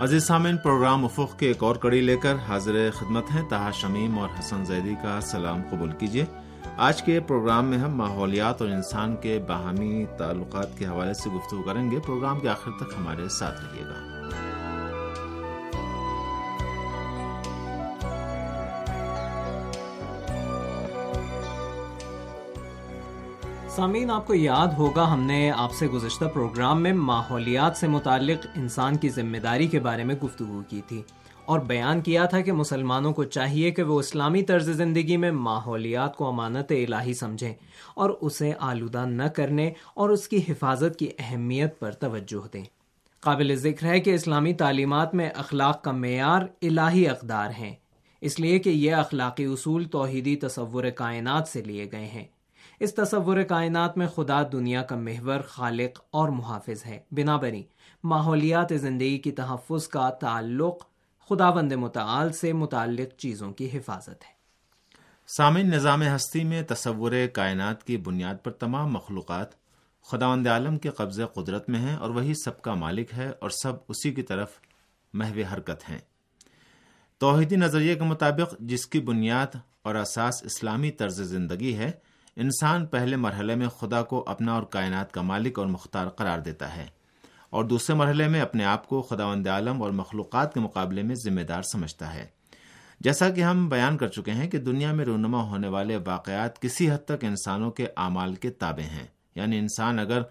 عزیز سامعین، پروگرام افق کے ایک اور کڑی لے کر حاضر خدمت ہیں تہا شمیم اور حسن زیدی کا سلام قبول کیجیے۔ آج کے پروگرام میں ہم ماحولیات اور انسان کے باہمی تعلقات کے حوالے سے گفتگو کریں گے۔ پروگرام کے آخر تک ہمارے ساتھ رہیے گا۔ سامعین، آپ کو یاد ہوگا ہم نے آپ سے گزشتہ پروگرام میں ماحولیات سے متعلق انسان کی ذمہ داری کے بارے میں گفتگو کی تھی اور بیان کیا تھا کہ مسلمانوں کو چاہیے کہ وہ اسلامی طرز زندگی میں ماحولیات کو امانت الہی سمجھیں اور اسے آلودہ نہ کرنے اور اس کی حفاظت کی اہمیت پر توجہ دیں۔ قابل ذکر ہے کہ اسلامی تعلیمات میں اخلاق کا معیار الہی اقدار ہیں، اس لیے کہ یہ اخلاقی اصول توحیدی تصور کائنات سے لیے گئے ہیں۔ اس تصور کائنات میں خدا دنیا کا محور، خالق اور محافظ ہے۔ بنا ماحولیات زندگی کی تحفظ کا تعلق خدا بند متعال سے متعلق چیزوں کی حفاظت ہے۔ سامعین، نظام ہستی میں تصور کائنات کی بنیاد پر تمام مخلوقات خدا عالم کے قبضے قدرت میں ہیں اور وہی سب کا مالک ہے اور سب اسی کی طرف محو حرکت ہیں۔ توحیدی نظریے کے مطابق جس کی بنیاد اور اساس اسلامی طرز زندگی ہے انسان پہلے مرحلے میں خدا کو اپنا اور کائنات کا مالک اور مختار قرار دیتا ہے اور دوسرے مرحلے میں اپنے آپ کو خدا وند عالم اور مخلوقات کے مقابلے میں ذمہ دار سمجھتا ہے۔ جیسا کہ ہم بیان کر چکے ہیں کہ دنیا میں رونما ہونے والے واقعات کسی حد تک انسانوں کے اعمال کے تابع ہیں۔ یعنی انسان اگر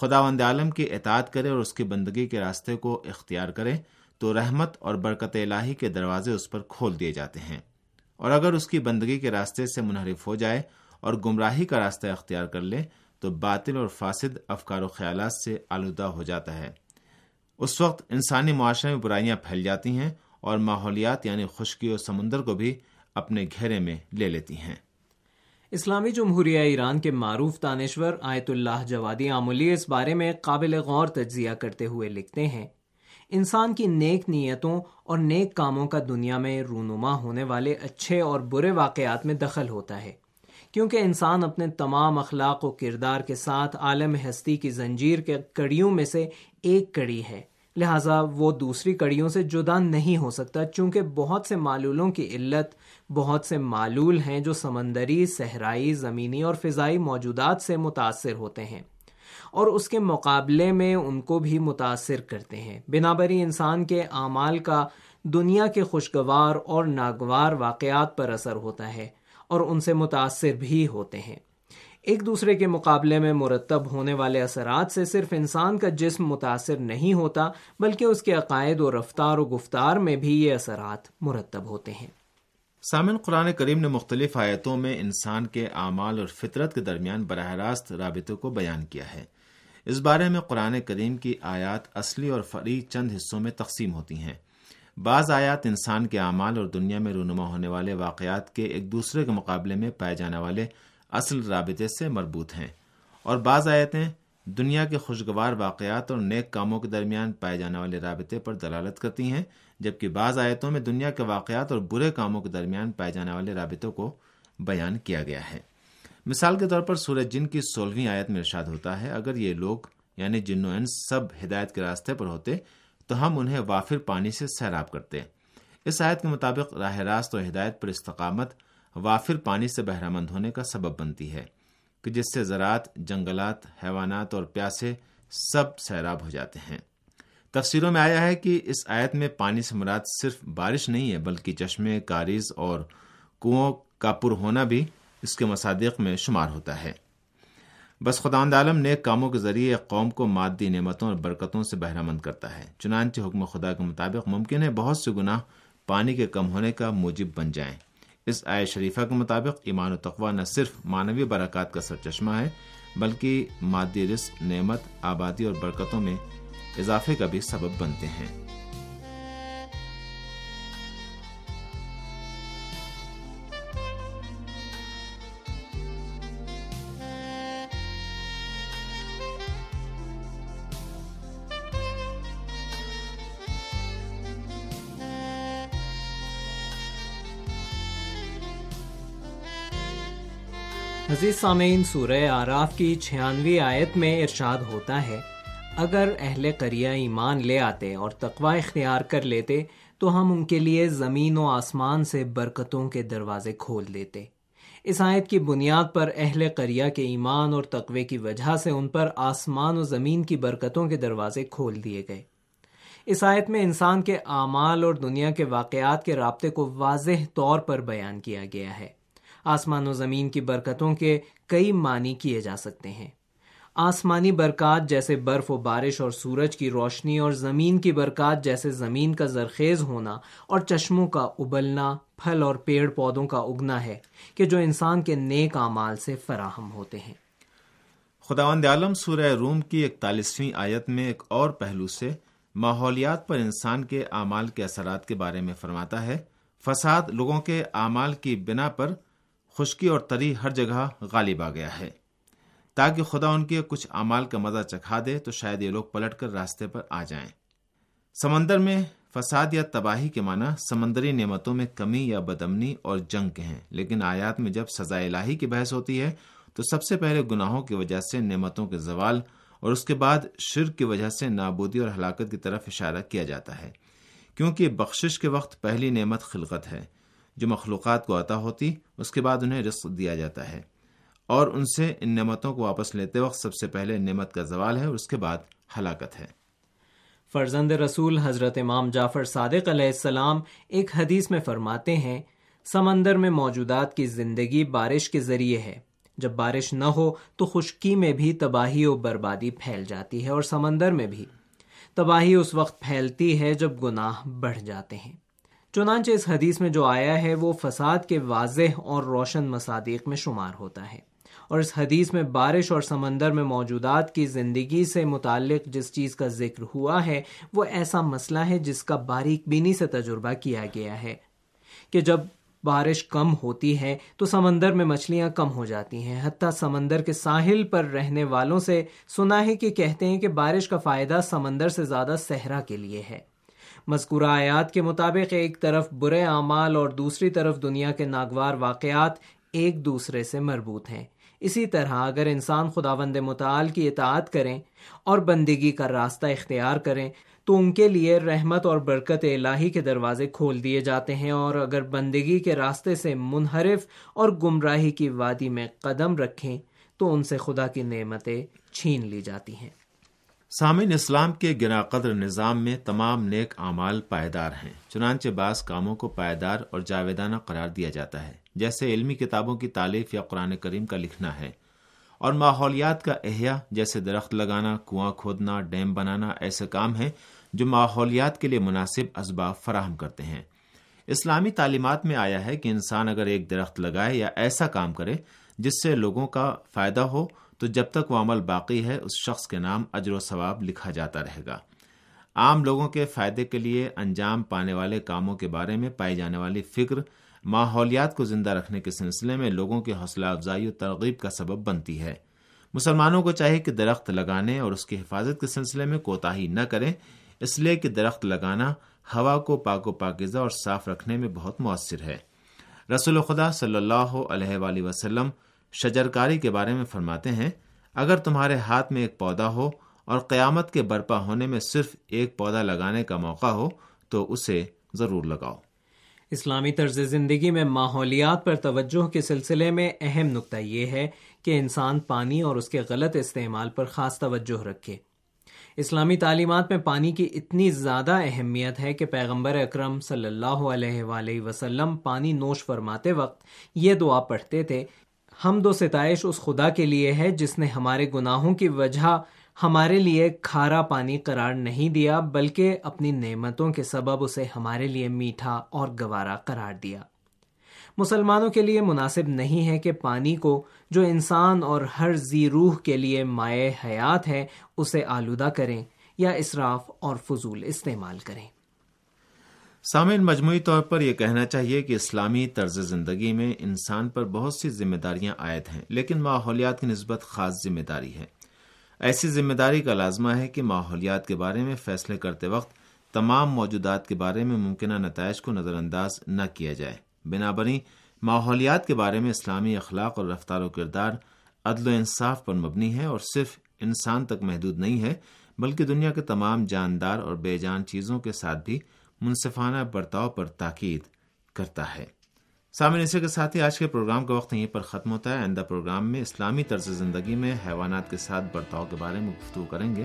خدا وند عالم کی اطاعت کرے اور اس کی بندگی کے راستے کو اختیار کرے، تو رحمت اور برکت الہی کے دروازے اس پر کھول دیے جاتے ہیں۔ اور اگر اس کی بندگی کے راستے سے منحرف ہو جائے اور گمراہی کا راستہ اختیار کر لے تو باطل اور فاسد افکار و خیالات سے آلودہ ہو جاتا ہے۔ اس وقت انسانی معاشرے میں برائیاں پھیل جاتی ہیں اور ماحولیات یعنی خشکی و سمندر کو بھی اپنے گھیرے میں لے لیتی ہیں۔ اسلامی جمہوریہ ایران کے معروف دانشور آیت اللہ جوادی آمولی اس بارے میں قابل غور تجزیہ کرتے ہوئے لکھتے ہیں، انسان کی نیک نیتوں اور نیک کاموں کا دنیا میں رونما ہونے والے اچھے اور برے واقعات میں دخل ہوتا ہے۔ کیونکہ انسان اپنے تمام اخلاق و کردار کے ساتھ عالم ہستی کی زنجیر کے کڑیوں میں سے ایک کڑی ہے۔ لہٰذا وہ دوسری کڑیوں سے جدا نہیں ہو سکتا، چونکہ بہت سے معلولوں کی علت بہت سے معلول ہیں جو سمندری، صحرائی، زمینی اور فضائی موجودات سے متاثر ہوتے ہیں اور اس کے مقابلے میں ان کو بھی متاثر کرتے ہیں۔ بنا بری انسان کے اعمال کا دنیا کے خوشگوار اور ناگوار واقعات پر اثر ہوتا ہے۔ اور ان سے متاثر بھی ہوتے ہیں۔ ایک دوسرے کے مقابلے میں مرتب ہونے والے اثرات سے صرف انسان کا جسم متاثر نہیں ہوتا، بلکہ اس کے عقائد و رفتار و گفتار میں بھی یہ اثرات مرتب ہوتے ہیں۔ سامن قرآن کریم نے مختلف آیتوں میں انسان کے اعمال اور فطرت کے درمیان براہ راست رابطوں کو بیان کیا ہے۔ اس بارے میں قرآن کریم کی آیات اصلی اور فری چند حصوں میں تقسیم ہوتی ہیں۔ بعض آیات انسان کے اعمال اور دنیا میں رونما ہونے والے واقعات کے ایک دوسرے کے مقابلے میں پائے جانے والے اصل رابطے سے مربوط ہیں۔ اور بعض آیتیں دنیا کے خوشگوار واقعات اور نیک کاموں کے درمیان پائے جانے والے رابطے پر دلالت کرتی ہیں، جبکہ بعض آیتوں میں دنیا کے واقعات اور برے کاموں کے درمیان پائے جانے والے رابطوں کو بیان کیا گیا ہے۔ مثال کے طور پر سورج جن کی سولہویں آیت میں ارشاد ہوتا ہے، اگر یہ لوگ یعنی جن و انس سب ہدایت کے راستے پر ہوتے تو ہم انہیں وافر پانی سے سیراب کرتے اس آیت کے مطابق راہ راست اور ہدایت پر استقامت وافر پانی سے بہرہ ہونے کا سبب بنتی ہے کہ جس سے زراعت، جنگلات، حیوانات اور پیاسے سب سیراب ہو جاتے ہیں۔ تفسیروں میں آیا ہے کہ اس آیت میں پانی سے مراد صرف بارش نہیں ہے، بلکہ چشمے، کاریز اور کنو کا پر ہونا بھی اس کے مصادق میں شمار ہوتا ہے۔ بس خدا عالم نیک کاموں کے ذریعے قوم کو مادی نعمتوں اور برکتوں سے بہرہ مند کرتا ہے۔ چنانچہ حکم خدا کے مطابق ممکن ہے بہت سے گناہ پانی کے کم ہونے کا موجب بن جائیں۔ اس آئے شریفہ کے مطابق ایمان و تقوا نہ صرف مانوی برکات کا سر چشمہ ہے، بلکہ مادی رزق، نعمت، آبادی اور برکتوں میں اضافے کا بھی سبب بنتے ہیں۔ عزیز سامعین سورہ آراف کی چھیانوی آیت میں ارشاد ہوتا ہے، اگر اہل قریہ ایمان لے آتے اور تقوی اختیار کر لیتے تو ہم ان کے لیے زمین و آسمان سے برکتوں کے دروازے کھول دیتے۔ اس آیت کی بنیاد پر اہل قریہ کے ایمان اور تقوی کی وجہ سے ان پر آسمان و زمین کی برکتوں کے دروازے کھول دیے گئے۔ اس آیت میں انسان کے اعمال اور دنیا کے واقعات کے رابطے کو واضح طور پر بیان کیا گیا ہے۔ آسمان و زمین کی برکتوں کے کئی معنی کیے جا سکتے ہیں۔ آسمانی برکات جیسے برف و بارش اور سورج کی روشنی اور زمین کی برکات جیسے زمین کا زرخیز ہونا اور چشموں کا ابلنا، پھل اور پیڑ پودوں کا اگنا ہے کہ جو انسان کے نیک اعمال سے فراہم ہوتے ہیں۔ خداوند عالم سورہ روم کی اکتالیسویں آیت میں ایک اور پہلو سے ماحولیات پر انسان کے اعمال کے اثرات کے بارے میں فرماتا ہے۔ فساد لوگوں کے اعمال کی بنا پر خشکی اور تری ہر جگہ غالب آ گیا ہے۔ تاکہ خدا ان کے کچھ اعمال کا مزہ چکھا دے تو شاید یہ لوگ پلٹ کر راستے پر آ جائیں۔ سمندر میں فساد یا تباہی کے معنی سمندری نعمتوں میں کمی یا بدمنی اور جنگ کے ہیں، لیکن آیات میں جب سزا الہی کی بحث ہوتی ہے تو سب سے پہلے گناہوں کی وجہ سے نعمتوں کے زوال اور اس کے بعد شرک کی وجہ سے نابودی اور ہلاکت کی طرف اشارہ کیا جاتا ہے۔ کیونکہ بخشش کے وقت پہلی نعمت خلقت ہے۔ جو مخلوقات کو عطا ہوتی، اس کے بعد انہیں رزق دیا جاتا ہے۔ اور ان سے ان نعمتوں کو واپس لیتے وقت سب سے پہلے نعمت کا زوال ہے اور اس کے بعد ہلاکت ہے۔ فرزند رسول حضرت امام جعفر صادق علیہ السلام ایک حدیث میں فرماتے ہیں، سمندر میں موجودات کی زندگی بارش کے ذریعے ہے۔ جب بارش نہ ہو تو خشکی میں بھی تباہی و بربادی پھیل جاتی ہے اور سمندر میں بھی۔ تباہی اس وقت پھیلتی ہے جب گناہ بڑھ جاتے ہیں۔ چنانچہ اس حدیث میں جو آیا ہے، وہ فساد کے واضح اور روشن مصادیق میں شمار ہوتا ہے۔ اور اس حدیث میں بارش اور سمندر میں موجودات کی زندگی سے متعلق جس چیز کا ذکر ہوا ہے، وہ ایسا مسئلہ ہے جس کا باریک بینی سے تجربہ کیا گیا ہے۔ کہ جب بارش کم ہوتی ہے، تو سمندر میں مچھلیاں کم ہو جاتی ہیں۔ حتیٰ سمندر کے ساحل پر رہنے والوں سے سنا ہے کہ کہتے ہیں کہ بارش کا فائدہ سمندر سے زیادہ صحرا کے لیے ہے۔ مذکورہ آیات کے مطابق ایک طرف برے اعمال اور دوسری طرف دنیا کے ناگوار واقعات ایک دوسرے سے مربوط ہیں۔ اسی طرح اگر انسان خداوند متعال کی اطاعت کریں اور بندگی کا راستہ اختیار کریں، تو ان کے لیے رحمت اور برکت الہی کے دروازے کھول دیے جاتے ہیں اور اگر بندگی کے راستے سے منحرف اور گمراہی کی وادی میں قدم رکھیں، تو ان سے خدا کی نعمتیں چھین لی جاتی ہیں۔ سامعین اسلام کے گنا قدر نظام میں تمام نیک اعمال پائیدار ہیں، چنانچہ بعض کاموں کو پائیدار اور جاویدانہ قرار دیا جاتا ہے، جیسے علمی کتابوں کی تعلیف یا قرآن کریم کا لکھنا ہے۔ اور ماحولیات کا احیاء، جیسے درخت لگانا، کنواں کھودنا، ڈیم بنانا، ایسے کام ہیں جو ماحولیات کے لیے مناسب اسباب فراہم کرتے ہیں۔ اسلامی تعلیمات میں آیا ہے کہ انسان اگر ایک درخت لگائے یا ایسا کام کرے، جس سے لوگوں کا فائدہ ہو تو جب تک وہ عمل باقی ہے، اس شخص کے نام اجر و ثواب لکھا جاتا رہے گا۔ عام لوگوں کے فائدے کے لیے انجام پانے والے کاموں کے بارے میں پائی جانے والی فکر ماحولیات کو زندہ رکھنے کے سلسلے میں لوگوں کی حوصلہ افزائی و ترغیب کا سبب بنتی ہے۔ مسلمانوں کو چاہیے کہ درخت لگانے اور اس کی حفاظت کے سلسلے میں کوتاہی نہ کریں، اس لیے کہ درخت لگانا ہوا کو پاک و پاکزہ اور صاف رکھنے میں بہت مؤثر ہے۔ رسول خدا صلی اللہ علیہ وآلہ وسلم شجرکاری کے بارے میں فرماتے ہیں، اگر تمہارے ہاتھ میں ایک پودا ہو اور قیامت کے برپا ہونے میں صرف ایک پودا لگانے کا موقع ہو، تو اسے ضرور لگاؤ۔ اسلامی طرز زندگی میں ماحولیات پر توجہ کے سلسلے میں اہم نقطہ یہ ہے کہ انسان پانی اور اس کے غلط استعمال پر خاص توجہ رکھے۔ اسلامی تعلیمات میں پانی کی اتنی زیادہ اہمیت ہے کہ پیغمبر اکرم صلی اللہ علیہ وآلہ وسلم پانی نوش فرماتے وقت یہ دعا پڑھتے تھے ہم دو ستائش اس خدا کے لیے ہے جس نے ہمارے گناہوں کی وجہ ہمارے لیے کھارا پانی قرار نہیں دیا، بلکہ اپنی نعمتوں کے سبب اسے ہمارے لیے میٹھا اور گوارا قرار دیا۔ مسلمانوں کے لیے مناسب نہیں ہے کہ پانی کو جو انسان اور ہر زی روح کے لیے مائع حیات ہے، اسے آلودہ کریں یا اسراف اور فضول استعمال کریں۔ سامعین، مجموعی طور پر یہ کہنا چاہیے کہ اسلامی طرز زندگی میں انسان پر بہت سی ذمہ داریاں عائد ہیں، لیکن ماحولیات کی نسبت خاص ذمہ داری ہے۔ ایسی ذمہ داری کا لازمہ ہے کہ ماحولیات کے بارے میں فیصلے کرتے وقت تمام موجودات کے بارے میں ممکنہ نتائج کو نظر انداز نہ کیا جائے۔ بنا بنی، ماحولیات کے بارے میں اسلامی اخلاق اور رفتار و کردار عدل و انصاف پر مبنی ہے اور صرف انسان تک محدود نہیں ہے، بلکہ دنیا کے تمام جاندار اور بے جان چیزوں کے ساتھ بھی منصفانہ برتاؤ پر تاکید کرتا ہے۔ سامعین اسے کے ساتھ ہی آج کے پروگرام کا وقت یہیں پر ختم ہوتا ہے۔ آئندہ پروگرام میں اسلامی طرز زندگی میں حیوانات کے ساتھ برتاؤ کے بارے میں گفتگو کریں گے۔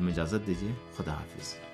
ہمیں اجازت دیجیے، خدا حافظ۔